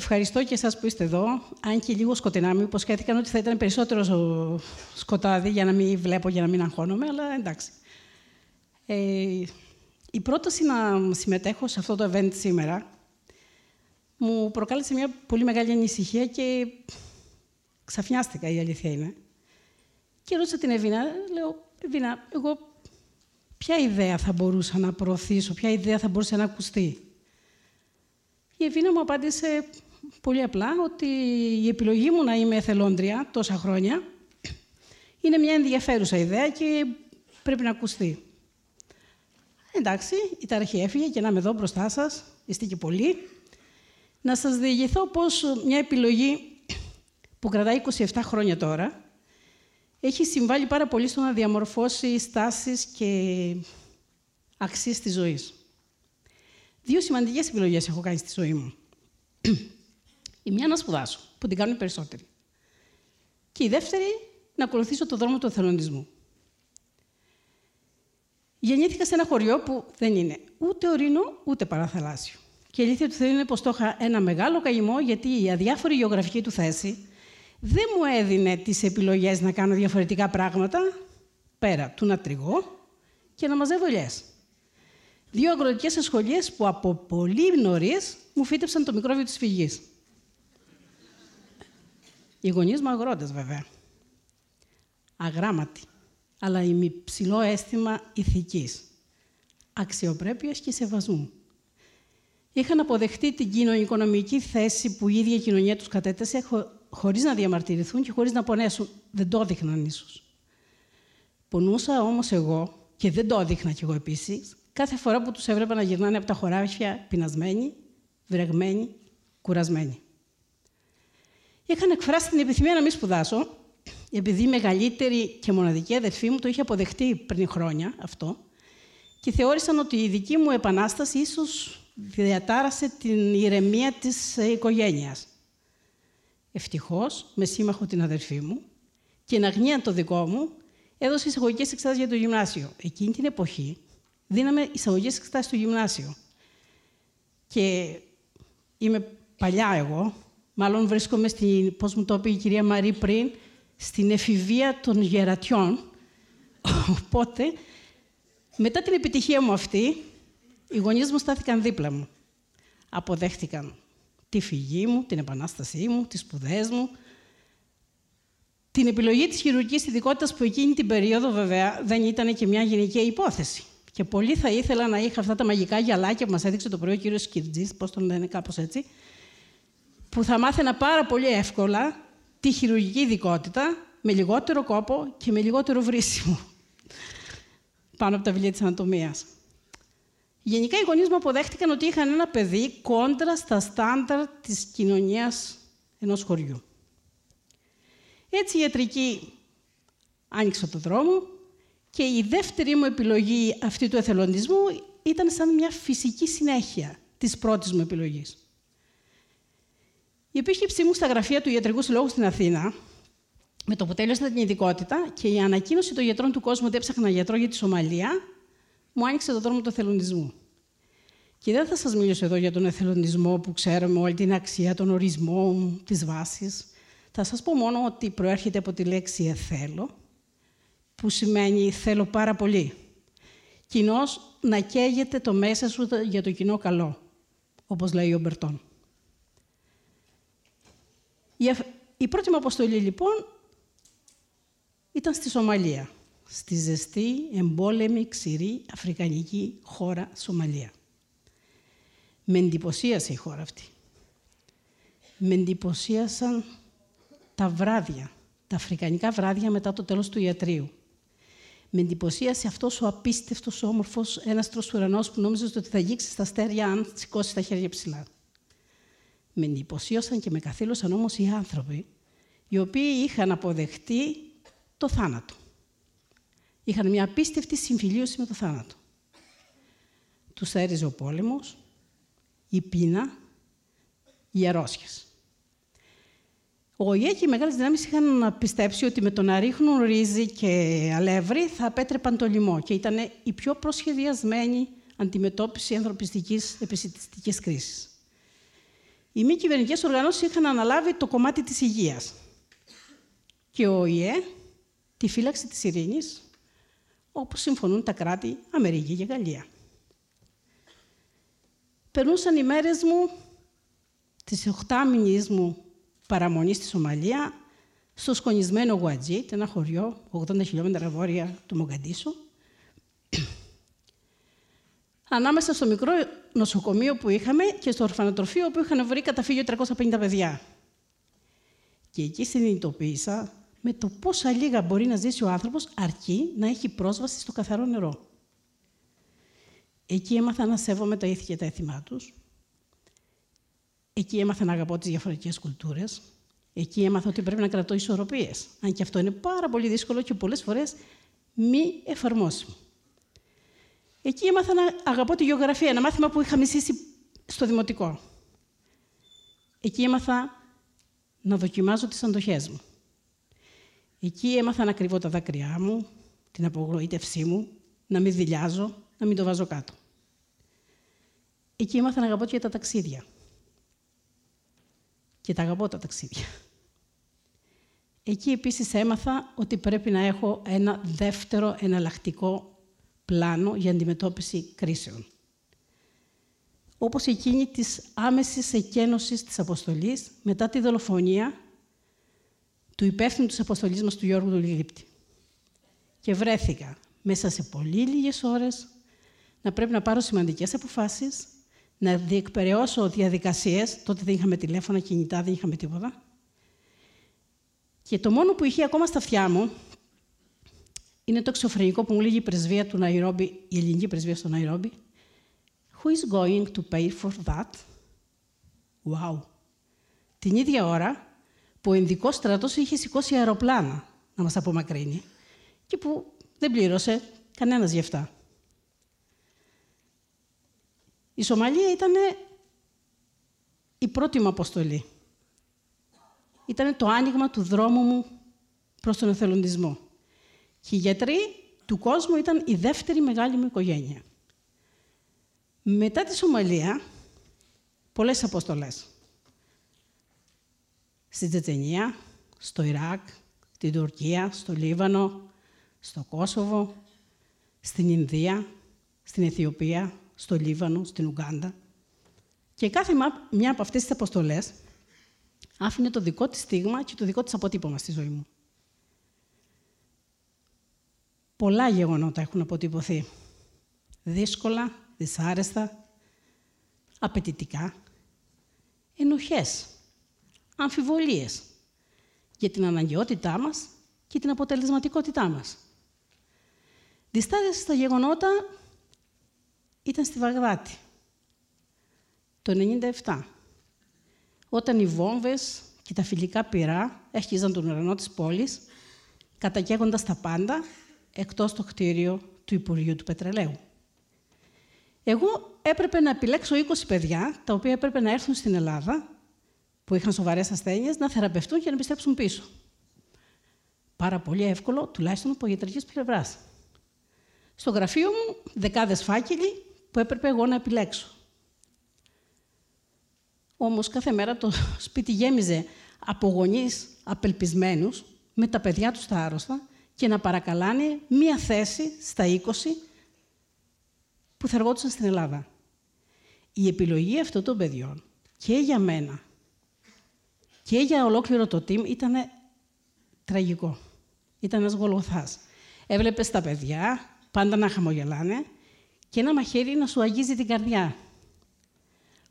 ευχαριστώ και εσάς που είστε εδώ, αν και λίγο σκοτεινά μου υποσχέθηκαν ότι θα ήταν περισσότερο σκοτάδι για να μην βλέπω, για να μην αγχώνομαι, αλλά εντάξει. Ε, η πρόταση να συμμετέχω σε αυτό το event σήμερα μου προκάλεσε μια πολύ μεγάλη ανησυχία και ξαφνιάστηκα, η αλήθεια είναι. Και ρώτησα την Εβίνα, λέω, Εβίνα, εγώ ποια ιδέα θα μπορούσα να προωθήσω, ποια ιδέα θα μπορούσε να ακουστεί; Η Εβίνα μου απάντησε πολύ απλά ότι η επιλογή μου να είμαι εθελόντρια τόσα χρόνια είναι μια ενδιαφέρουσα ιδέα και πρέπει να ακουστεί. Εντάξει, η ταραχή έφυγε και να είμαι εδώ μπροστά σας, είστε και πολλοί. Να σας διηγηθώ πώς μια επιλογή που κρατάει 27 χρόνια τώρα έχει συμβάλει πάρα πολύ στο να διαμορφώσει στάσεις και αξίες της ζωής. Δύο σημαντικές επιλογές έχω κάνει στη ζωή μου. Η μία να σπουδάσω, που την κάνουν περισσότεροι. Και η δεύτερη, να ακολουθήσω το δρόμο του εθελοντισμού. Γεννήθηκα σε ένα χωριό που δεν είναι ούτε ορεινό, ούτε παραθαλάσσιο. Και η αλήθεια του Θεού είναι πως το είχα ένα μεγάλο καημό, γιατί η αδιάφορη γεωγραφική του θέση δεν μου έδινε τις επιλογές να κάνω διαφορετικά πράγματα, πέρα του να τριγώ και να μαζεύω ελιές. Δύο αγροτικές σχολείες που από πολύ νωρίς μου φύτεψαν το μικρόβιο της φυγής. Οι γονείς μου αγρότες, βέβαια. Αγράμματοι, αλλά με ψηλό αίσθημα ηθικής, αξιοπρέπειας και σεβασμού. Είχαν αποδεχτεί την κοινωνικονομική θέση που η ίδια η κοινωνία τους κατέτασε χωρίς να διαμαρτυρηθούν και χωρίς να πονέσουν. Δεν το έδειχναν ίσως. Πονούσα όμως εγώ, και δεν το έδειχνα κι εγώ επίσης, κάθε φορά που τους έβλεπα να γυρνάνε από τα χωράφια πεινασμένοι, βρεγμένοι, κουρασμένοι. Είχαν εκφράσει την επιθυμία να μην σπουδάσω, επειδή η μεγαλύτερη και μοναδική αδερφή μου το είχε αποδεχτεί πριν χρόνια αυτό και θεώρησαν ότι η δική μου επανάσταση ίσως διατάρασε την ηρεμία της οικογένειας. Ευτυχώς, με σύμμαχο την αδερφή μου και εν αγνία το δικό μου, έδωσε εισαγωγικές εξετάσεις για το γυμνάσιο. Εκείνη την εποχή δίναμε εισαγωγικές εξετάσεις στο γυμνάσιο. Και είμαι παλιά εγώ, μάλλον βρίσκομαι στην, πώς μου το είπε η κυρία Μαρή πριν, στην εφηβεία των γερατιών. Οπότε, μετά την επιτυχία μου αυτή, οι γονείς μου στάθηκαν δίπλα μου. Αποδέχτηκαν τη φυγή μου, την επανάστασή μου, τις σπουδές μου, την επιλογή της χειρουργικής ειδικότητας που εκείνη την περίοδο βέβαια δεν ήταν και μια γενική υπόθεση. Και πολύ θα ήθελα να είχα αυτά τα μαγικά γυαλάκια που μας έδειξε το πρωί ο κύριος Σκυρτζής, πώς τον λένε κάπως έτσι, που θα μάθαινα πάρα πολύ εύκολα τη χειρουργική ειδικότητα με λιγότερο κόπο και με λιγότερο βρίσιμο πάνω από τα βιβλία της ανατομίας. Γενικά οι γονείς μου αποδέχτηκαν ότι είχαν ένα παιδί κόντρα στα στάνταρ της κοινωνίας ενός χωριού. Έτσι η ιατρική άνοιξε το δρόμο και η δεύτερη μου επιλογή αυτή του εθελοντισμού ήταν σαν μια φυσική συνέχεια της πρώτης μου επιλογής. Η επίσκεψή μου στα γραφεία του Ιατρικού Συλλόγου στην Αθήνα, με το που τέλειωσα την ειδικότητα και η ανακοίνωση των γιατρών του κόσμου ότι έψαχνα γιατρό για τη Σομαλία, μου άνοιξε το δρόμο του εθελοντισμού. Και δεν θα σας μιλήσω εδώ για τον εθελοντισμό που ξέρουμε όλη την αξία, τον ορισμό, τις βάσεις. Θα σας πω μόνο ότι προέρχεται από τη λέξη «εθέλω», που σημαίνει «θέλω πάρα πολύ». Κοινώς να καίγεται το μέσα σου για το κοινό καλό, όπως λέει ο Μπερτόν. Η πρώτη μου αποστολή, λοιπόν, ήταν στη Σομαλία στη ζεστή, εμπόλεμη, ξηρή, αφρικανική χώρα Σομαλία. Με εντυπωσίασε η χώρα αυτή. Με εντυπωσίασαν τα βράδια, τα αφρικανικά βράδια μετά το τέλος του ιατρίου. Με εντυπωσίασε αυτός ο απίστευτος, όμορφος έναστρος ουρανός που νόμιζες ότι θα γίξει στα αστέρια αν σηκώσεις τα χέρια ψηλά. Με εντυπωσίασαν και με καθήλωσαν όμως οι άνθρωποι, οι οποίοι είχαν αποδεχτεί το θάνατο είχαν μια απίστευτη συμφιλίωση με το θάνατο. Τους έριζε ο πόλεμος, η πείνα, οι αρρώστιες. Ο ΟΗΕ και οι μεγάλες δυνάμεις είχαν πιστέψει ότι με το να ρίχνουν ρύζι και αλεύρι θα απέτρεπαν το λοιμό και ήταν η πιο προσχεδιασμένη αντιμετώπιση ανθρωπιστικής επιστημιστικής κρίσης. Οι μη κυβερνητικές οργανώσεις είχαν αναλάβει το κομμάτι της υγείας. Και ο ΙΕ τη φύλαξη της ειρήνης, όπως συμφωνούν τα κράτη Αμερική και Γαλλία. Περνούσαν οι μέρες μου, τις οχτάμινης μου παραμονής στη Σομαλία, στο σκονισμένο Γουατζίτ, ένα χωριό 80 χιλιόμετρα βόρεια του Μογκαντήσου, ανάμεσα στο μικρό νοσοκομείο που είχαμε και στο ορφανοτροφείο που είχαν βρει καταφύγιο 350 παιδιά. Και εκεί συνειδητοποίησα με το πόσα λίγα μπορεί να ζήσει ο άνθρωπος αρκεί να έχει πρόσβαση στο καθαρό νερό. Εκεί έμαθα να σέβομαι τα ήθη και τα έθιμά τους. Εκεί έμαθα να αγαπώ τις διαφορετικές κουλτούρες. Εκεί έμαθα ότι πρέπει να κρατώ ισορροπίες. Αν και αυτό είναι πάρα πολύ δύσκολο και πολλές φορές μη εφαρμόσιμο. Εκεί έμαθα να αγαπώ τη γεωγραφία, ένα μάθημα που είχα μισήσει στο δημοτικό. Εκεί έμαθα να δοκιμάζω τις αντοχές μου. Εκεί έμαθα να κρυβώ τα δάκρυά μου, την απογοήτευσή μου, να μην δηλιάζω, να μην το βάζω κάτω. Εκεί έμαθα να αγαπώ και τα ταξίδια. Και τα αγαπώ τα ταξίδια. Εκεί επίσης έμαθα ότι πρέπει να έχω ένα δεύτερο εναλλακτικό πλάνο για αντιμετώπιση κρίσεων. Όπως εκείνη της άμεσης εκένωσης της αποστολής μετά τη δολοφονία του υπεύθυνου της αποστολής μας του Γιώργου του Και βρέθηκα μέσα σε πολύ λίγες ώρες να πρέπει να πάρω σημαντικές αποφάσεις, να διεκπαιρεώσω διαδικασίες, τότε δεν είχαμε τηλέφωνα, κινητά, δεν είχαμε τίποτα. Και το μόνο που είχε ακόμα στα αυτιά μου είναι το εξωφρενικό που μου λέγει η πρεσβεία του Ναϊρόμπι, η ελληνική πρεσβεία στο Ναϊρόμπι. Who is going to pay for that? Wow. Την ίδια ώρα που ο Ινδικός στρατός είχε σηκώσει αεροπλάνα να μας απομακρύνει και που δεν πλήρωσε κανένας γι' αυτά. Η Σομαλία ήταν η πρώτη μου αποστολή. Ήταν το άνοιγμα του δρόμου μου προς τον εθελοντισμό. Και οι γιατροί του κόσμου ήταν η δεύτερη μεγάλη μου οικογένεια. Μετά τη Σομαλία, πολλές αποστολές. Στη Τσετσενία, στο Ιράκ, στην Τουρκία, στο Λίβανο, στο Κόσοβο, στην Ινδία, στην Αιθιοπία, στο Λίβανο, στην Ουγκάντα. Και κάθε μια από αυτές τις αποστολές άφηνε το δικό της στίγμα και το δικό της αποτύπωμα στη ζωή μου. Πολλά γεγονότα έχουν αποτυπωθεί. Δύσκολα, δυσάρεστα, απαιτητικά, ενοχές, αμφιβολίες για την αναγκαιότητά μας και την αποτελεσματικότητά μας. Διστάδες στα γεγονότα ήταν στη Βαγδάτη, το 1997, όταν οι βόμβες και τα φιλικά πυρά έχιζαν τον ουρανό της πόλης, κατακαίγοντας τα πάντα εκτός το κτίριο του Υπουργείου του Πετρελαίου. Εγώ έπρεπε να επιλέξω 20 παιδιά, τα οποία έπρεπε να έρθουν στην Ελλάδα, που είχαν σοβαρές ασθένειες, να θεραπευτούν και να επιστρέψουν πίσω. Πάρα πολύ εύκολο, τουλάχιστον από ιατρικής πλευράς. Στο γραφείο μου, δεκάδες φάκελοι που έπρεπε εγώ να επιλέξω. Όμως κάθε μέρα το σπίτι γέμιζε από γονείς απελπισμένους με τα παιδιά τους στα άρρωστα και να παρακαλάνε μία θέση στα 20 που θα εργόντουσαν στην Ελλάδα. Η επιλογή αυτών των παιδιών και για μένα και για ολόκληρο το team ήταν τραγικό. Ήταν ένας γολγοθάς. Έβλεπες τα παιδιά πάντα να χαμογελάνε και ένα μαχαίρι να σου αγγίζει την καρδιά.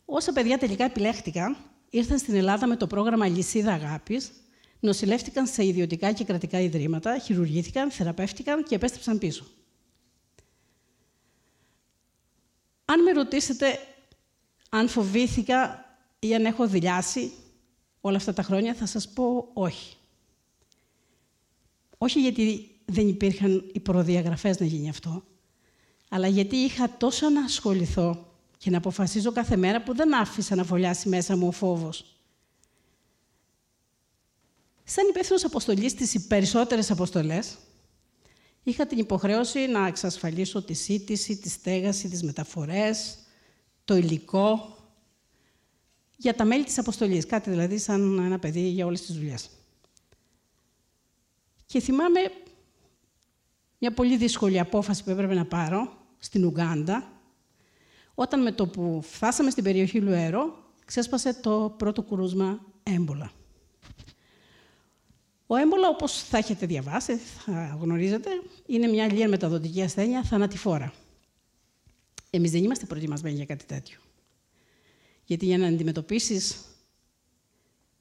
Όσα παιδιά τελικά επιλέχτηκαν, ήρθαν στην Ελλάδα με το πρόγραμμα Λυσίδα Αγάπης, νοσηλεύτηκαν σε ιδιωτικά και κρατικά ιδρύματα, χειρουργήθηκαν, θεραπεύτηκαν και επέστρεψαν πίσω. Αν με ρωτήσετε αν φοβήθηκα ή αν έχω δηλιάσει όλα αυτά τα χρόνια, θα σας πω όχι. Όχι γιατί δεν υπήρχαν οι προδιαγραφές να γίνει αυτό, αλλά γιατί είχα τόσο να ασχοληθώ και να αποφασίζω κάθε μέρα που δεν άφησα να φωλιάσει μέσα μου ο φόβος. Σαν υπεύθυνος αποστολής στις περισσότερες αποστολές, είχα την υποχρέωση να εξασφαλίσω τη σύντηση, τη στέγαση, τις μεταφορές, το υλικό. για τα μέλη της αποστολής. Κάτι δηλαδή σαν ένα παιδί για όλες τις δουλειές. Και θυμάμαι μια πολύ δύσκολη απόφαση που έπρεπε να πάρω στην Ουγκάντα, όταν με το που φτάσαμε στην περιοχή Λουέρο, ξέσπασε το πρώτο κρούσμα έμπολα. Ο έμπολα, όπως θα έχετε διαβάσει, θα γνωρίζετε, είναι μια λίγα μεταδοτική ασθένεια θανατηφόρα. Εμείς δεν είμαστε προετοιμασμένοι για κάτι τέτοιο. Γιατί για να αντιμετωπίσεις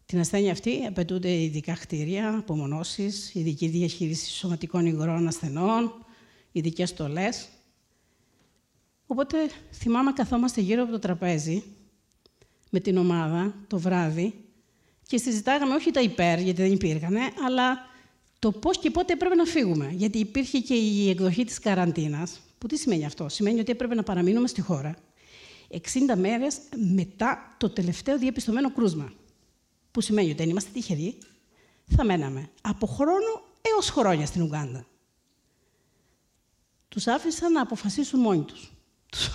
την ασθένεια αυτή απαιτούνται ειδικά κτίρια, απομονώσεις, ειδική διαχείριση σωματικών υγρών ασθενών, ειδικές στολές. Οπότε θυμάμαι καθόμαστε γύρω από το τραπέζι με την ομάδα το βράδυ και συζητάγαμε όχι τα υπέρ, γιατί δεν υπήρχαν, αλλά το πώς και πότε έπρεπε να φύγουμε. Γιατί υπήρχε και η εκδοχή της καραντίνας. Που τι σημαίνει αυτό; Σημαίνει ότι έπρεπε να παραμείνουμε στη χώρα 60 μέρες μετά το τελευταίο διαπιστωμένο κρούσμα. Που σημαίνει ότι αν είμαστε τυχεροί, θα μέναμε από χρόνο έως χρόνια στην Ουγγάντα. Τους άφησαν να αποφασίσουν μόνοι τους.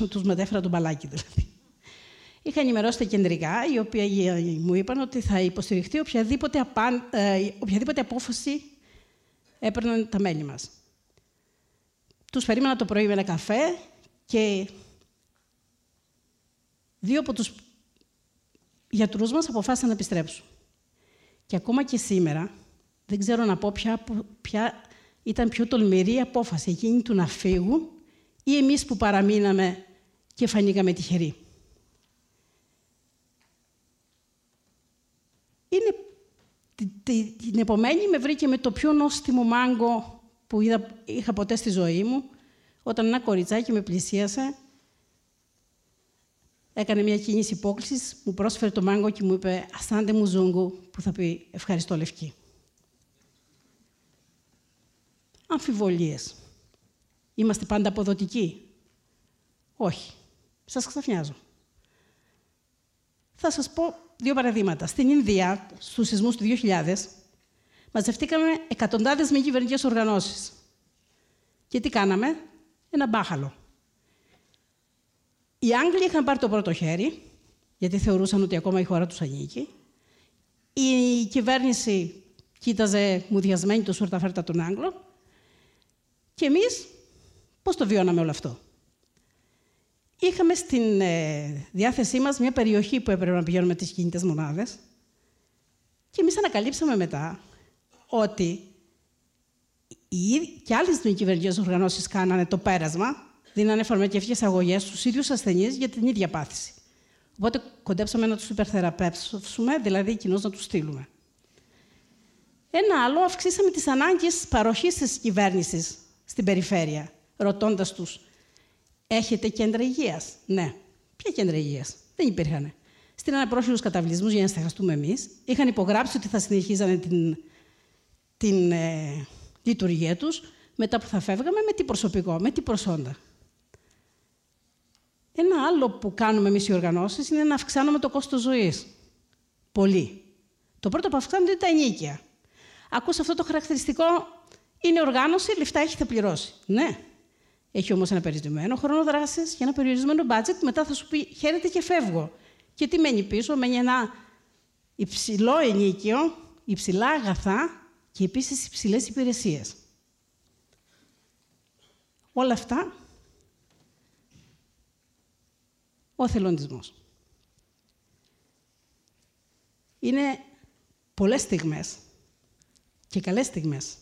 Τους μετέφερα τον μπαλάκι δηλαδή. Είχα ενημερώσει τα κεντρικά, οι οποίοι μου είπαν ότι θα υποστηριχτεί οποιαδήποτε, απάν, ε, οποιαδήποτε απόφαση έπαιρναν τα μέλη μας. Τους περίμενα το πρωί με ένα καφέ και δύο από τους γιατρούς μας αποφάσισαν να επιστρέψουν. Και ακόμα και σήμερα, δεν ξέρω να πω ποια, ποια ήταν πιο τολμηρή απόφαση, εκείνη του να φύγουν ή εμείς που παραμείναμε και φανήκαμε τυχεροί. Είναι, την επομένη με βρήκε με το πιο νόστιμο μάγκο που είδα, είχα ποτέ στη ζωή μου, όταν ένα κοριτσάκι με πλησίασε, έκανε μια κίνηση υπόκλησης, μου πρόσφερε το μάγκο και μου είπε «Ασάντε μου ζούγκου», που θα πει «Ευχαριστώ, Λευκή». Αμφιβολίες. Είμαστε πάντα αποδοτικοί. Όχι. Σας ξαφνιάζω. Θα σας πω δύο παραδείγματα. Στην Ινδία, στους σεισμούς του 2000, μαζευτήκαμε εκατοντάδες μη κυβερνητικές οργανώσεις. Και τι κάναμε, ένα μπάχαλο. Οι Άγγλοι είχαν πάρει το πρώτο χέρι, γιατί θεωρούσαν ότι ακόμα η χώρα τους ανήκει. Η κυβέρνηση κοίταζε μουδιασμένη το σουρταφέρτα των Άγγλων. Και εμείς πώς το βιώναμε όλο αυτό; Είχαμε στην ε, διάθεσή μας μια περιοχή που έπρεπε να πηγαίνουμε τις κινητές μονάδες και εμείς ανακαλύψαμε μετά ότι οι, και άλλες μη κυβερνητικές οργανώσεις κάνανε το πέρασμα δίνανε φαρμακευτικές αγωγές στους ίδιους ασθενείς για την ίδια πάθηση. Οπότε κοντέψαμε να τους υπερθεραπεύσουμε, δηλαδή κοινώς να τους στείλουμε. Ένα άλλο, αυξήσαμε τις ανάγκες παροχής της κυβέρνησης στην περιφέρεια, ρωτώντας τους «Έχετε κέντρα υγείας» Ναι. Ποια κέντρα υγείας; Δεν υπήρχαν. Στείλανε πρόσφυγους καταβλισμούς για να στεγαστούμε εμείς. Είχαν υπογράψει ότι θα συνεχίζανε την, την ε, λειτουργία τους μετά που θα φεύγαμε με τι προσωπικό, με τι προσόντα. Ένα άλλο που κάνουμε εμείς οι οργανώσεις είναι να αυξάνουμε το κόστος ζωής. Πολύ. Το πρώτο που αυξάνεται είναι τα ενίκεια. Ακούς αυτό το χαρακτηριστικό, είναι οργάνωση, λεφτά έχει, θα πληρώσει. Ναι. Έχει όμως ένα περιορισμένο χρόνο δράσης και ένα περιορισμένο budget. Μετά θα σου πει: Χαίρετε και φεύγω. Και τι μένει πίσω, μένει ένα υψηλό ενίκιο, υψηλά αγαθά και επίσης υψηλές υπηρεσίες. Όλα αυτά ο θελοντισμός. Είναι πολλές στιγμές και καλές στιγμές.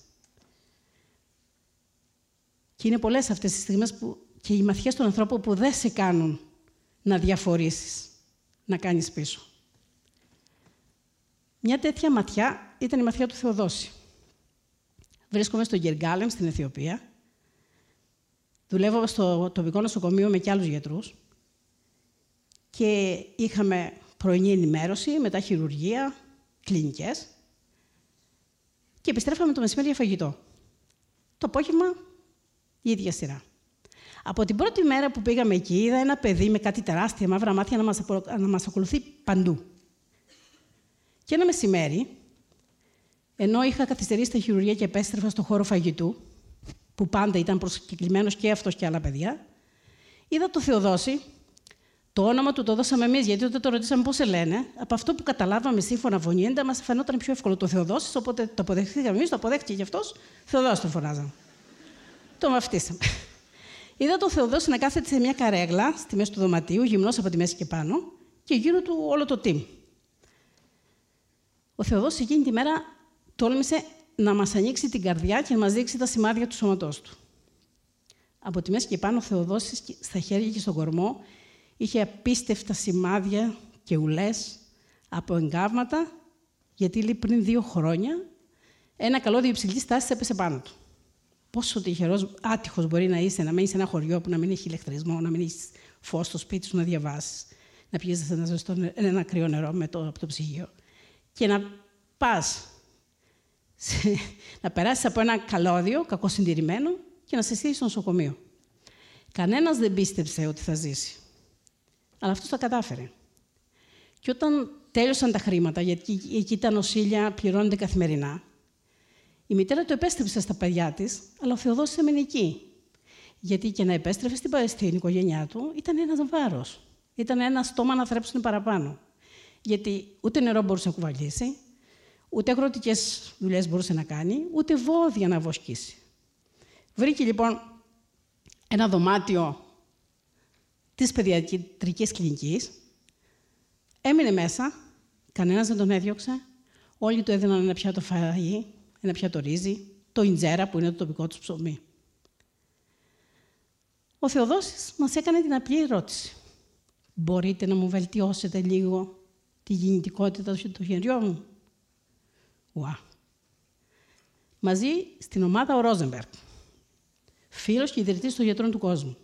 Και είναι πολλές αυτές τις στιγμές που και οι μαθιές των ανθρώπων που δεν σε κάνουν να διαφορήσεις, να κάνεις πίσω. Μια τέτοια ματιά ήταν η ματιά του Θεοδόση. Βρίσκομαι στο Γεργάλεμ στην Αιθιοπία. Δουλεύω στο τοπικό νοσοκομείο με και άλλους γιατρούς και είχαμε πρωινή ενημέρωση, μετά χειρουργία, κλινικές και επιστρέφαμε το μεσημέρι για φαγητό. Το απόγευμα η ίδια σειρά. Από την πρώτη μέρα που πήγαμε εκεί, είδα ένα παιδί με κάτι τεράστια μαύρα μάτια να μας, να μας ακολουθεί παντού. Και ένα μεσημέρι, ενώ είχα καθυστερήσει στα χειρουργία και επέστρεφα στο χώρο φαγητού, που πάντα ήταν προσκεκλημένος και αυτός και άλλα παιδιά, είδα το Θεοδόση Το όνομα του το δώσαμε εμείς, γιατί όταν το ρωτήσαμε πώς σε λένε, από αυτό που καταλάβαμε σύμφωνα φωνήεντα, μας φαινόταν πιο εύκολο το Θεοδόσης, οπότε το αποδεχτήκαμε εμείς, το αποδέχτηκε κι αυτός. Θεοδόση το φωνάζαμε. Το βαφτίσαμε. Είδα τον Θεοδόση να κάθεται σε μια καρέγλα στη μέση του δωματίου, γυμνός από τη μέση και πάνω, και γύρω του όλο το team. Ο Θεοδόσης εκείνη τη μέρα τόλμησε να μας ανοίξει την καρδιά και να μας δείξει τα σημάδια του σώματός του. Από τη μέση και πάνω, ο Θεοδόσης στα χέρια και στον κορμό είχε απίστευτα σημάδια και ουλές από εγκάβματα, γιατί πριν δύο χρόνια ένα καλώδιο υψηλής τάσης έπεσε πάνω του. Πόσο τυχερός, άτυχος μπορεί να είσαι να μένεις σε ένα χωριό που να μην έχει ηλεκτρισμό, να μην έχεις φως στο σπίτι σου να διαβάσεις, να πηγαίνει ένα, ζεστό, ένα κρύο νερό με το, από το ψυγείο και να πας να περάσεις από ένα καλώδιο κακοσυντηρημένο και να σε στείλει στο νοσοκομείο. Κανένας δεν πίστεψε ότι θα ζήσει. Αλλά αυτός τα κατάφερε. Και όταν τέλειωσαν τα χρήματα, γιατί εκεί τα νοσήλια πληρώνονται καθημερινά, η μητέρα το επέστρεψε στα παιδιά της, αλλά ο Θεοδόσης έμενε εκεί. Γιατί και να επέστρεφε στην Παλαιστίνη, η οικογένειά του, ήταν ένας βάρος. Ήταν ένα στόμα να θρέψουν παραπάνω. Γιατί ούτε νερό μπορούσε να κουβαλήσει, ούτε αγροτικές δουλειές μπορούσε να κάνει, ούτε βόδια να βοσκήσει. Βρήκε λοιπόν ένα δωμάτιο της παιδιατρικής κλινικής, έμεινε μέσα, κανένας δεν τον έδιωξε, όλοι του έδιναν ένα πιάτο φαΐ, ένα πιάτο ρύζι, το ιντζέρα που είναι το τοπικό τους ψωμί. Ο Θεοδόσης μας έκανε την απλή ερώτηση. Μπορείτε να μου βελτιώσετε λίγο τη γεννητικότητα του χεριού μου; Ουά. Μαζί στην ομάδα ο Ρόζεμπεργκ, φίλος και ιδρυτής των γιατρών του κόσμου.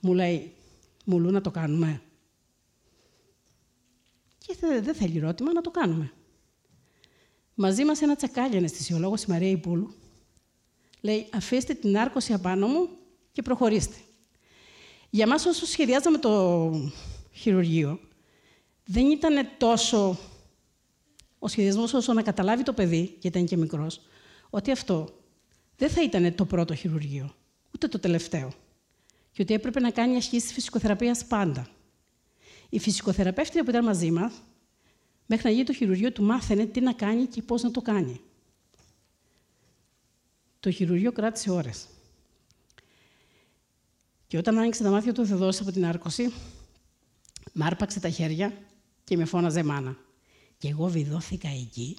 Μου λέει, Μουλού να το κάνουμε. Και δεν θέλει ερώτημα να το κάνουμε. Μαζί μας ένα τσακάλι αναισθησιολόγος, η Μαρία Υπούλου, λέει αφήστε την άρκωση απάνω μου και προχωρήστε. Για μας όσο σχεδιάζαμε το χειρουργείο, δεν ήταν τόσο ο σχεδιασμός όσο να καταλάβει το παιδί, γιατί ήταν και μικρός, ότι αυτό δεν θα ήταν το πρώτο χειρουργείο, ούτε το τελευταίο και ότι έπρεπε να κάνει ασκήσεις φυσικοθεραπείας πάντα. Η φυσικοθεραπεύτρια που ήταν μαζί μας, μέχρι να γίνει το χειρουργείο του, μάθαινε τι να κάνει και πώς να το κάνει. Το χειρουργείο κράτησε ώρες. Και όταν άνοιξε τα μάτια του Θεοδόσης από την άρκωση, μ' άρπαξε τα χέρια και με φώναζε μάνα. Και εγώ βιδώθηκα εκεί,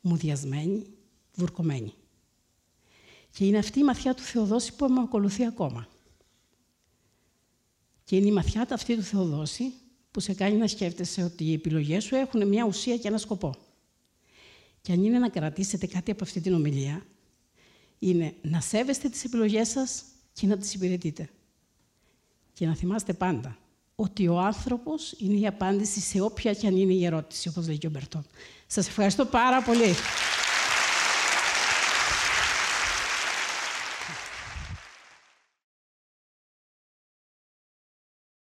μουδιασμένη, βουρκωμένη. Και είναι αυτή η μαθιά του Θεοδόση που με ακολουθεί ακόμα. Και είναι η μαθιά αυτή του Θεοδόση που σε κάνει να σκέφτεσαι ότι οι επιλογές σου έχουν μια ουσία και ένα σκοπό. Και αν είναι να κρατήσετε κάτι από αυτή την ομιλία, είναι να σέβεστε τις επιλογές σας και να τις υπηρετείτε. Και να θυμάστε πάντα ότι ο άνθρωπος είναι η απάντηση σε όποια και αν είναι η ερώτηση, όπως λέει και ο Μπερτόν. Σας ευχαριστώ πάρα πολύ.